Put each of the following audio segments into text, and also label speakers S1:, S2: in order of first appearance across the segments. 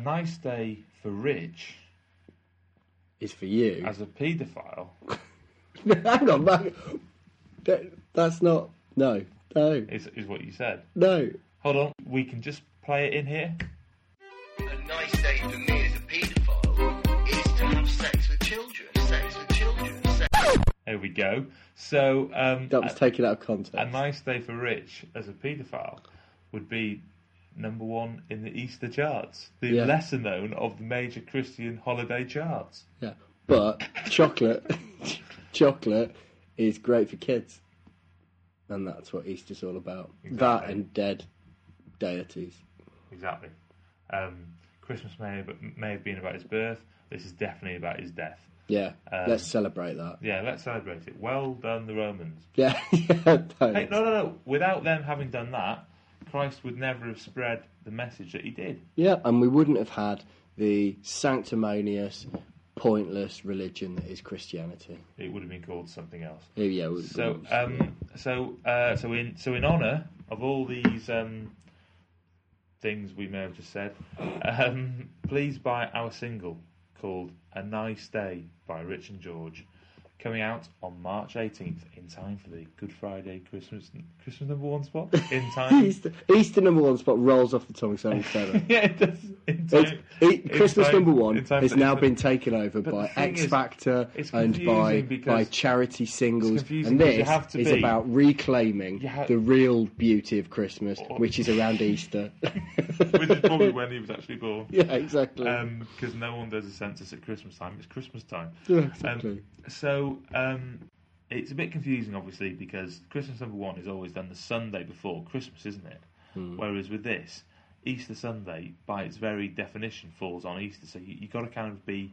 S1: nice day for Rich
S2: Is for you.
S1: as a paedophile
S2: Hang on, that, that- that's not. No, no,
S1: is, is what you said.
S2: no.
S1: Hold on, we can just play it in here.
S3: A nice day for me as a paedophile is to have sex with children. Sex with children. Sex.
S1: There we go. So, um,
S2: That was
S1: a,
S2: taken out of context.
S1: a nice day for Rich as a paedophile would be number one in the Easter charts, the
S2: Yeah.
S1: lesser known of the major Christian holiday charts.
S2: Yeah, but chocolate, chocolate is great for kids, and that's what Easter's all about. That and dead deities.
S1: Exactly. Um, Christmas may have, may have been about his birth. This is definitely about his death.
S2: Yeah,
S1: Um,
S2: let's celebrate that.
S1: Yeah, let's celebrate it. Well done, the Romans.
S2: Yeah, yeah.
S1: Hey, no, no, no. Without them having done that, Christ would never have spread the message that he did.
S2: Yeah, and we wouldn't have had the sanctimonious, pointless religion that is Christianity.
S1: It would have been called something else.
S2: Yeah, yeah. we-
S1: So, um, so, uh, so in so in honour of all these um, things we may have just said, um, please buy our single called "A Nice Day" by Rich and George, coming out on March 18th in time for the Good Friday Christmas Christmas number one spot. In time,
S2: Easter, Easter number one spot rolls off the tongue so
S1: yeah, it does. In time,
S2: it, Christmas
S1: time-
S2: number one has now
S1: Easter.
S2: been taken over
S1: But
S2: by X Factor and by by charity singles, and this is
S1: be-
S2: about reclaiming
S1: ha-
S2: the real beauty of Christmas,
S1: Or-
S2: which is around Easter.
S1: which is probably when he was actually born.
S2: yeah, exactly.
S1: because no one does a census at Christmas time. It's Christmas time.
S2: yeah, exactly.
S1: Um, so um, it's a bit confusing, obviously, because Christmas number one is always done the Sunday before Christmas, isn't it?
S2: Hmm.
S1: Whereas with this, Easter Sunday, by its very definition, falls on Easter. So you, you've got to kind of be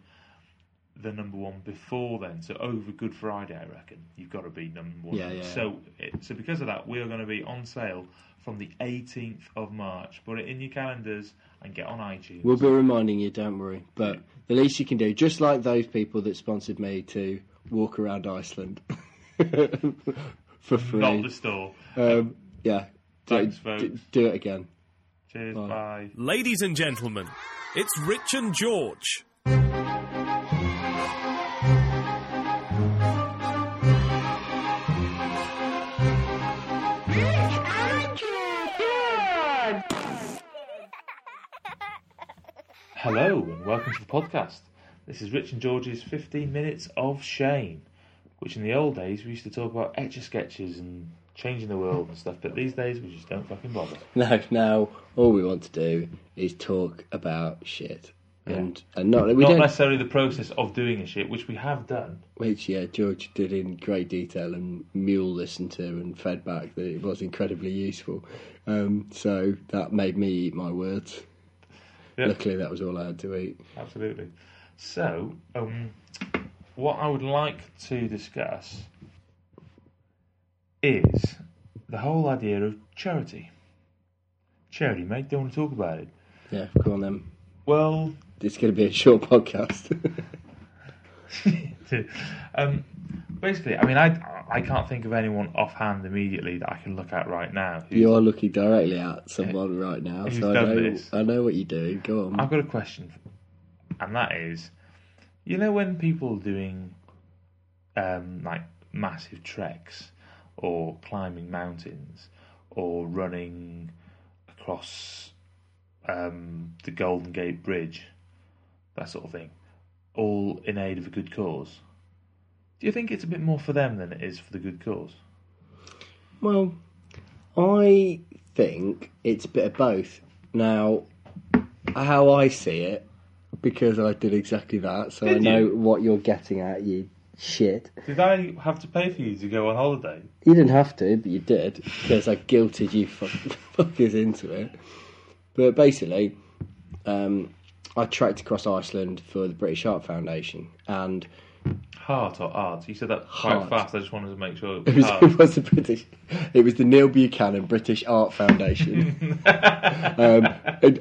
S1: the number one before then. So over Good Friday, I reckon you've got to be number one.
S2: Yeah, yeah.
S1: So it, so because of that, we are going to be on sale from the 18th of March. Put it in your calendars and get on iTunes.
S2: We'll be reminding you, don't worry. But the least you can do, just like those people that sponsored me to walk around Iceland for free.
S1: Not the store.
S2: um, yeah, do,
S1: Thanks,
S2: do,
S1: folks.
S2: do it again.
S1: Cheers.
S2: Bye.
S1: bye.
S4: Ladies and gentlemen, it's Rich and George.
S1: Rich I Hello and welcome to the podcast. This is Rich and George's 15 minutes of shame, which in the old days we used to talk about etch a sketches and changing the world and stuff, but these days we just don't fucking bother.
S2: No, now all we want to do is talk about shit, and and not we
S1: Not
S2: don't.
S1: necessarily the process of doing a shit, which we have done.
S2: Which yeah, George did in great detail, and Mule listened to and fed back that it was incredibly useful. Um, so that made me eat my words.
S1: Yeah.
S2: Luckily, that was all I had to eat.
S1: Absolutely. So, um, what I would like to discuss is the whole idea of charity. Charity, mate, don't want to talk about it.
S2: Yeah, go on then.
S1: Well,
S2: It's going to be a short podcast.
S1: um, basically, I mean, I I can't think of anyone offhand immediately that I can look at right now.
S2: You're looking directly at someone right now, so I know
S1: this?
S2: I know what you're doing. Go on.
S1: I've got a question, and that is, you know, when people doing um, like massive treks or climbing mountains or running across um, the Golden Gate Bridge, that sort of thing, all in aid of a good cause. Do you think it's a bit more for them than it is for the good cause?
S2: Well, I think it's a bit of both. Now, how I see it, because I did exactly that, so I know
S1: you?
S2: what you're getting at, you shit.
S1: Did I have to pay for you to go on holiday?
S2: You didn't have to, but you did, because I guilted you fuckers into it. But basically, um, I trekked across Iceland for the British Art Foundation, and
S1: Heart or art? You said that quite
S2: Heart.
S1: fast. I just wanted to make sure it was
S2: it was the British, it was the Neil Buchanan British Art Foundation. um,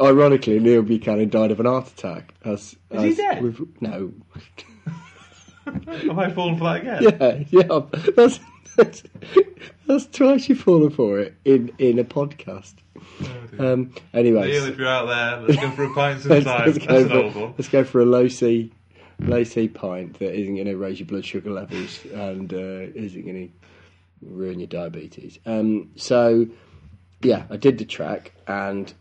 S2: ironically, Neil Buchanan died of an heart attack. As,
S1: Is he dead?
S2: we've- no.
S1: Have I fallen for that again?
S2: Yeah, yeah. That's that's, that's twice you've fallen for it in, in a podcast. Um, anyway,
S1: Neil, if you're out there, let's go for a pint
S2: let's,
S1: sometime.
S2: let's go for, let's go for a low C, low C pint that isn't going to raise your blood sugar levels and uh, isn't going to ruin your diabetes. Um, so, yeah, I did the track and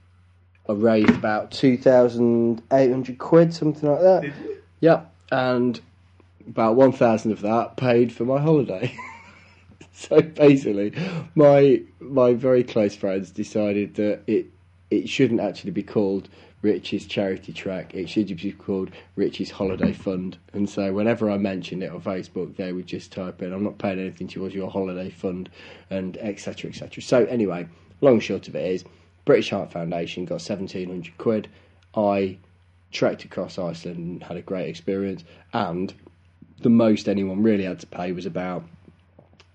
S2: I raised about two thousand eight hundred quid, something like that. Yep, and about one thousand of that paid for my holiday. so basically, my my very close friends decided that it it shouldn't actually be called Rich's charity track. It should be called Rich's holiday fund. And so whenever I mentioned it on Facebook, they would just type in, "I'm not paying anything towards your holiday fund," and etc. etc. So anyway, long short of it is, British Heart Foundation got seventeen hundred quid. I trekked across Iceland and had a great experience. And the most anyone really had to pay was about,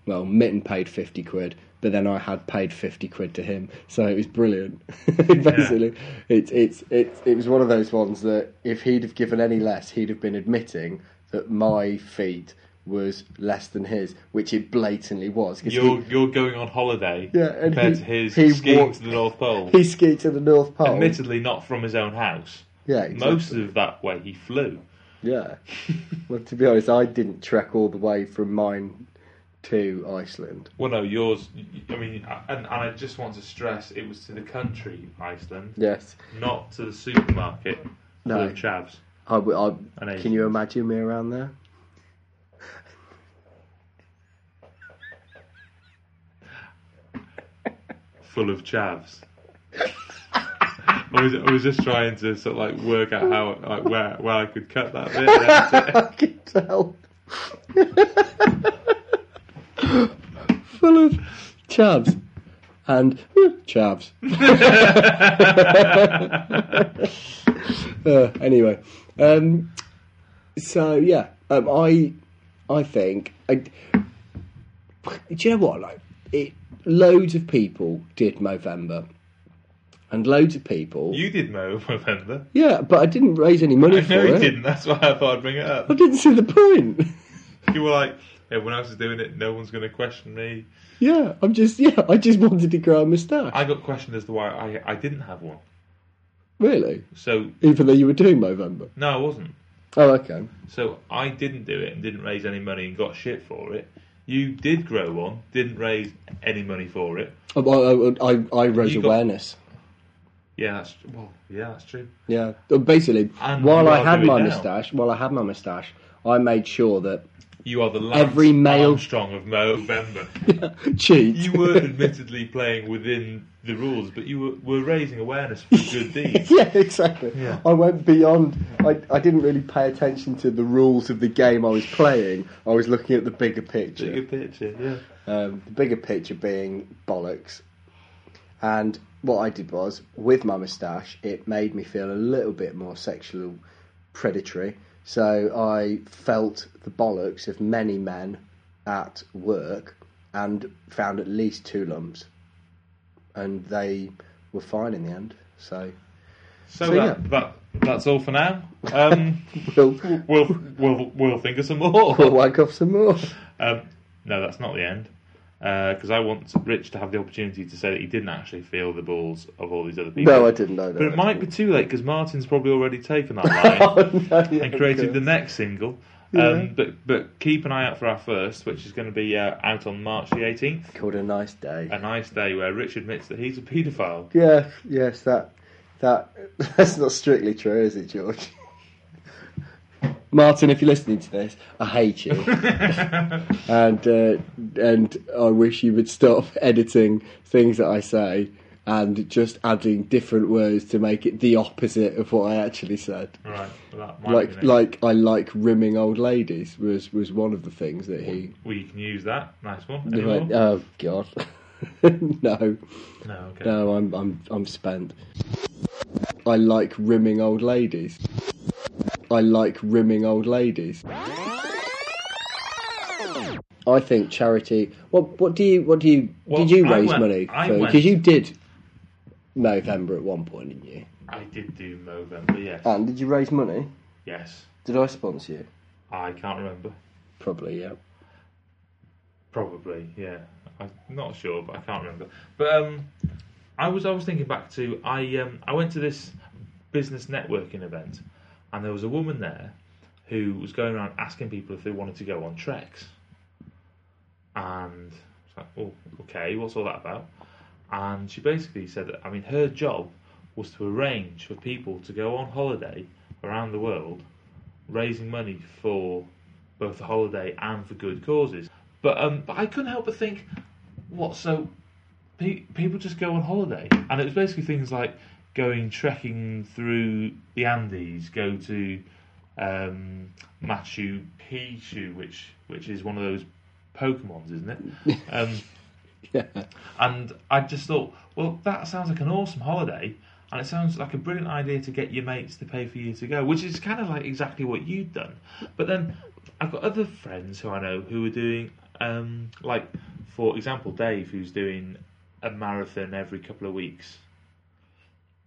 S2: well, Mitten paid 50 quid, but then I had paid 50 quid to him. So it was brilliant. Basically, it's, it's, it's, it was one of those ones that if he'd have given any less, he'd have been admitting that my feat was less than his, which it blatantly was. 'cause he-
S1: You're you're going on holiday
S2: Yeah, and
S1: compared
S2: he-
S1: to his
S2: he
S1: skiing
S2: walked-
S1: to the North Pole.
S2: he skied to the North Pole.
S1: Admittedly, not from his own house.
S2: yeah, exactly.
S1: Most of that way he flew.
S2: Yeah. well, to be honest, I didn't trek all the way from mine to Iceland.
S1: Well, no, yours. I mean, and, and I just want to stress it was to the country, Iceland,
S2: Yes.
S1: not to the supermarket.
S2: No.
S1: full of chavs.
S2: I, I-
S1: And
S2: can you imagine me around there?
S1: full of chavs. I was, I was just trying to sort of like work out how like where where I could cut that bit.
S2: I can tell. Full of chavs. And chavs. Uh, anyway, um, so yeah, um, I, I think, I, do you know what? Like, it, loads of people did Movember, and loads of people,
S1: you did Mo November.
S2: yeah, but I didn't raise any money
S1: I
S2: for
S1: know you didn't. That's why I thought I'd bring it up.
S2: I didn't see the point.
S1: You were like, everyone else is doing it. No one's going to question me.
S2: yeah, I'm just yeah, I just wanted to grow a moustache.
S1: I got questioned as to why I I didn't have one.
S2: Really,
S1: So
S2: even though you were doing Movember.
S1: no, I wasn't.
S2: Oh, okay.
S1: So I didn't do it and didn't raise any money and got shit for it. You did grow one, didn't raise any money for it.
S2: Oh, I, I, I raise
S1: You got-
S2: awareness.
S1: Yeah, that's well, yeah, that's true.
S2: Yeah, basically,
S1: And
S2: while I had my moustache, while I had my moustache, I made sure that
S1: You are the Lance
S2: Every male-
S1: Armstrong of Movember.
S2: cheat.
S1: you were admittedly playing within the rules, but you were, were raising awareness for good deeds.
S2: yeah, exactly.
S1: Yeah.
S2: I went beyond. I, I didn't really pay attention to the rules of the game I was playing. I was looking at the bigger picture.
S1: Bigger picture, yeah.
S2: Um, the bigger picture being bollocks. And what I did was, with my moustache, it made me feel a little bit more sexual predatory. So I felt the bollocks of many men at work and found at least two lumps. And they were fine in the end. So
S1: So,
S2: So,
S1: that,
S2: yeah.
S1: that that's all for now. Um,
S2: we'll,
S1: we'll we'll we'll think of some more.
S2: we'll wank off some more.
S1: Um, no, that's not the end. Because I want Rich to have the opportunity to say that he didn't actually feel the balls of all these other people.
S2: No, I didn't know that.
S1: But it might be too late because Martin's probably already taken that line
S2: Oh, no, yeah,
S1: and created the next single.
S2: Yeah.
S1: Um, but but keep an eye out for our first, which is going to be uh, out on March the 18th.
S2: Called a nice day.
S1: A nice day where Rich admits that he's a paedophile.
S2: Yeah, yes, that that that's not strictly true, is it, George? Martin, if you're listening to this, I hate you, and uh, and I wish you would stop editing things that I say and just adding different words to make it the opposite of what I actually said.
S1: Right, well,
S2: Like like I like rimming old ladies was was one of the things that he.
S1: Well, you can use that. Nice one.
S2: Went, oh God, no.
S1: No, okay.
S2: No, I'm I'm I'm spent. I like rimming old ladies. I like rimming old ladies. I think charity. What what do you what do you
S1: Well,
S2: did you raise
S1: went-
S2: money
S1: I
S2: for?
S1: went-
S2: Because you did Movember at one point, didn't you?
S1: I did do Movember, yes.
S2: And did you raise money?
S1: yes.
S2: Did I sponsor you?
S1: I can't remember.
S2: Probably, yeah.
S1: Probably, yeah. I'm not sure, but I can't remember. But um, I was I was thinking back to I um I went to this business networking event, and there was a woman there who was going around asking people if they wanted to go on treks. And I like, oh, okay, what's all that about? And she basically said that I mean her job was to arrange for people to go on holiday around the world, raising money for both the holiday and for good causes. But um, but I couldn't help but think, what? So pe- people just go on holiday, and it was basically things like going trekking through the Andes, go to um, Machu Picchu, which which is one of those Pokemons, isn't it? Um,
S2: Yeah.
S1: and I just thought, well, that sounds like an awesome holiday, and it sounds like a brilliant idea to get your mates to pay for you to go, which is kind of like exactly what you'd done. But then I've got other friends who I know who are doing, um, like, for example, Dave, who's doing a marathon every couple of weeks.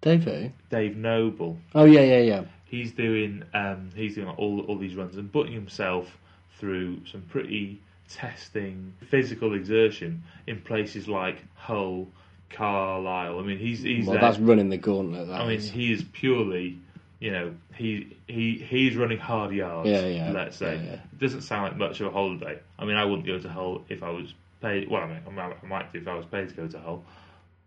S2: Dave who?
S1: Dave Noble,
S2: Oh yeah, yeah, yeah.
S1: he's doing um, he's doing all all these runs and putting himself through some pretty testing physical exertion in places like Hull, Carlisle. I mean, he's he's
S2: Well,
S1: there.
S2: that's running the gauntlet.
S1: I mean,
S2: is.
S1: he is purely, you know, he he he's running hard yards.
S2: Yeah, yeah,
S1: Let's say
S2: yeah, yeah.
S1: it doesn't sound like much of a holiday. I mean, I wouldn't go to Hull if I was paid. Well, I mean, I might- I might do if I was paid to go to Hull,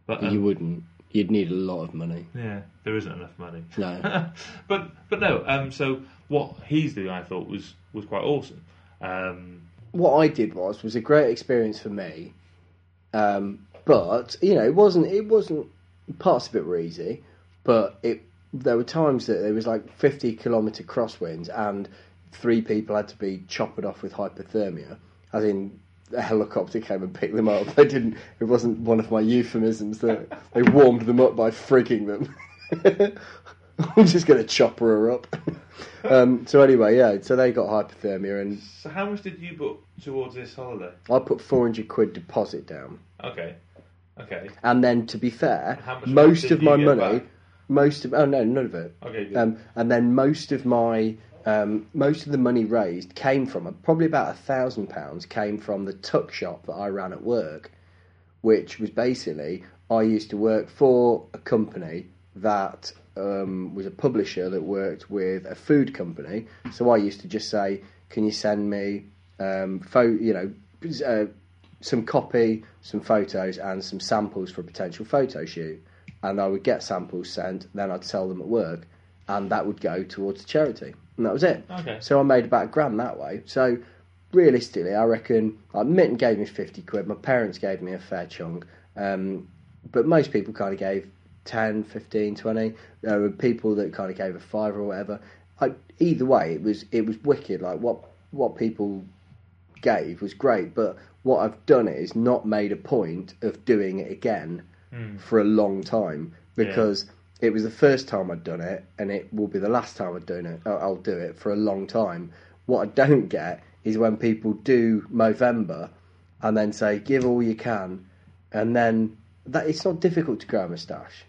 S1: but um,
S2: you wouldn't. You'd need a lot of money.
S1: yeah, there isn't enough money.
S2: No.
S1: but but no. Um, so what he's doing, I thought was was quite awesome. Um,
S2: what I did was was a great experience for me, um, but you know it wasn't it wasn't parts of it were easy, but it there were times that there was like fifty kilometre crosswinds and three people had to be chopped off with hypothermia, as in a helicopter came and picked them up. They didn't. It wasn't one of my euphemisms that they warmed them up by frigging them. I'm just going to chopper her up. um, so anyway, yeah. So they got hypothermia, and
S1: so how much did you put towards this holiday?
S2: I put 400 quid deposit down.
S1: Okay, okay,
S2: And then, to be fair,
S1: How much
S2: most
S1: did
S2: of
S1: you
S2: my
S1: get
S2: money,
S1: back?
S2: most of, oh no, none of it.
S1: okay. Good.
S2: Um, and then most of my, um, most of the money raised came from, probably about a thousand pounds came from the tuck shop that I ran at work, which was basically, I used to work for a company that um, was a publisher that worked with a food company. So I used to just say, can you send me, um, pho- you know, uh, some copy, some photos, and some samples for a potential photo shoot. And I would get samples sent, then I'd sell them at work, and that would go towards charity. And that was it.
S1: Okay.
S2: So I made about a grand that way. So realistically, I reckon like Mitten gave me 50 quid, my parents gave me a fair chunk, um, but most people kind of gave 10, 15, 20. There were people that kind of gave a five or whatever. I, either way, it was it was wicked. Like what what people gave was great, but what I've done is not made a point of doing it again for a long time because it was the first time I'd done it, and it will be the last time I've done it. I'll I'll do it for a long time. What I don't get is when people do Movember and then say give all you can, and then that it's not difficult to grow a moustache.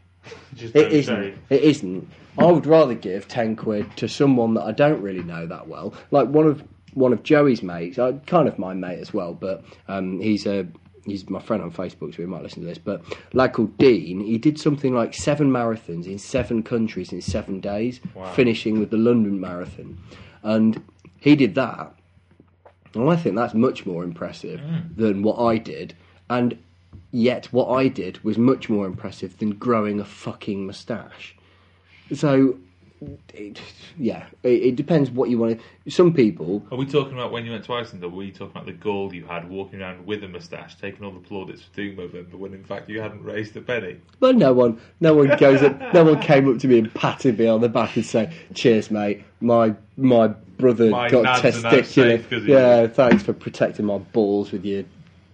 S2: It isn't. It isn't. I would rather give ten quid to someone that I don't really know that well, like one of one of Joey's mates. I kind of my mate as well, but um, he's a he's my friend on Facebook, so he might listen to this. But a lad called Dean, he did something like seven marathons in seven countries in seven days,
S1: Wow.
S2: finishing with the London Marathon, and he did that. And I think that's much more impressive mm. than what I did. And yet, what I did was much more impressive than growing a fucking moustache. So, it, yeah, it, it depends what you want to. Some people,
S1: Are we talking about when you went to Iceland, or were you talking about the gall you had walking around with a moustache, taking all the plaudits for doing Movember, when in fact you hadn't raised a penny?
S2: but no one, no one goes up, no one came up to me and patted me on the back and say, "Cheers, mate. My my brother
S1: My
S2: got
S1: nads are now
S2: testicular.
S1: safe 'cause of
S2: Yeah, thanks for protecting my balls with your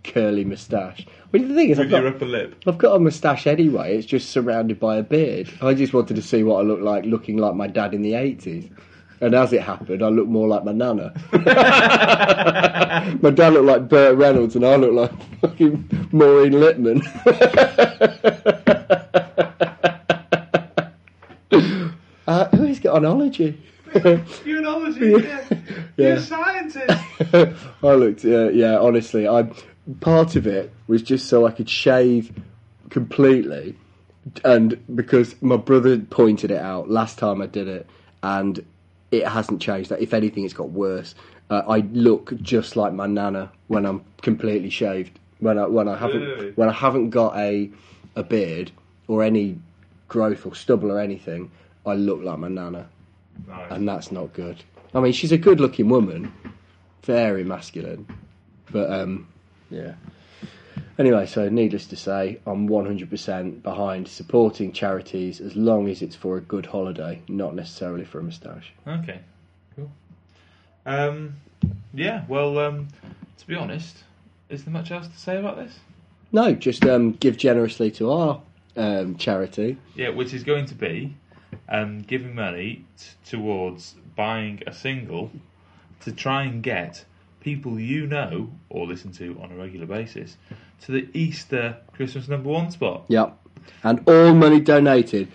S2: curly moustache." But the thing is, I've
S1: With
S2: got,
S1: upper lip.
S2: I've got a moustache anyway. It's just surrounded by a beard. I just wanted to see what I look like, looking like my dad in the eighties. And as it happened, I look more like my nana. my dad looked like Burt Reynolds, and I look like fucking Maureen Lipman. uh, who's got onology?
S1: You're an ology. Yeah. You're a scientist.
S2: I looked, uh, yeah, honestly, I part of it was just so I could shave completely, and because my brother pointed it out last time I did it, and it hasn't changed. That If anything, it's got worse. Uh, I look just like my nana when I'm completely shaved. When I when I haven't
S1: Really?
S2: when I haven't got a a beard or any growth or stubble or anything, I look like my nana
S1: Nice.
S2: and that's not good. I mean, she's a good-looking woman, very masculine, but um, yeah. Anyway, so needless to say, I'm 100% behind supporting charities as long as it's for a good holiday, not necessarily for a moustache.
S1: Okay, cool. Um, yeah, well, um, to be honest, is there much else to say about this?
S2: No, just um, give generously to our um, charity.
S1: Yeah, which is going to be um, giving money t- towards buying a single to try and get people you know or listen to on a regular basis to the Easter Christmas number one spot.
S2: Yep. And all money donated.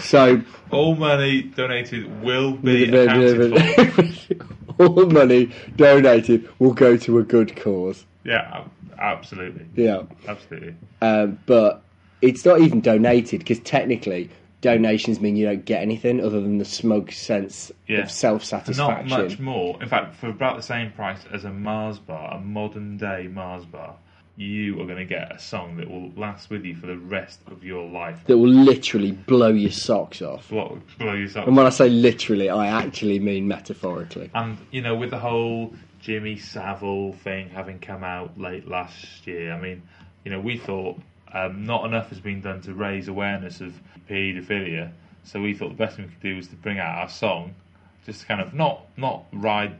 S2: So
S1: All money donated will be accounted for.
S2: all money donated will go to a good cause.
S1: Yeah, absolutely,
S2: Yeah.
S1: absolutely.
S2: Um, but it's not even donated because technically donations mean you don't get anything other than the smoke sense
S1: Yeah.
S2: of self satisfaction.
S1: Not much more. In fact, for about the same price as a Mars bar, a modern day Mars bar, you are going to get a song that will last with you for the rest of your life.
S2: That will literally blow your socks off.
S1: Blow, blow yourself.
S2: And when I say literally, I actually mean metaphorically.
S1: And you know, with the whole Jimmy Savile thing having come out late last year, I mean, you know, we thought um, not enough has been done to raise awareness of paedophilia, so we thought the best thing we could do was to bring out our song, just to kind of not not ride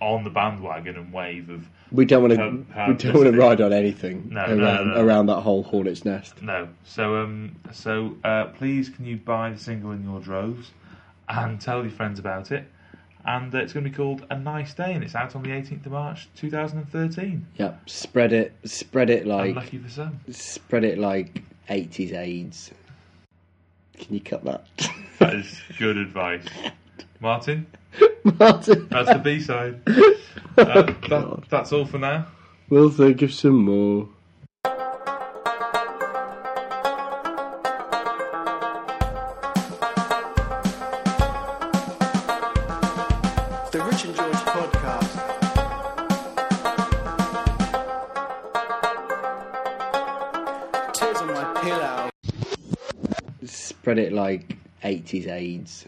S1: on the bandwagon and wave of
S2: We don't want to. We don't want to ride on anything
S1: No,
S2: around
S1: no, no, no.
S2: around that whole hornet's nest.
S1: no. So um, so uh, please can you buy the single in your droves and tell your friends about it. And uh, it's going to be called A Nice Day, and it's out on the 18th of March 2013.
S2: Yep, spread it, spread it like,
S1: Unlucky for some.
S2: spread it like eighties AIDS. Can you cut that,
S1: That is good advice. Martin,
S2: Martin?
S1: that's the B side. Uh, that, that's all for now.
S2: We'll think of some more.
S5: Tears on my pillow.
S2: Spread it like eighties AIDS.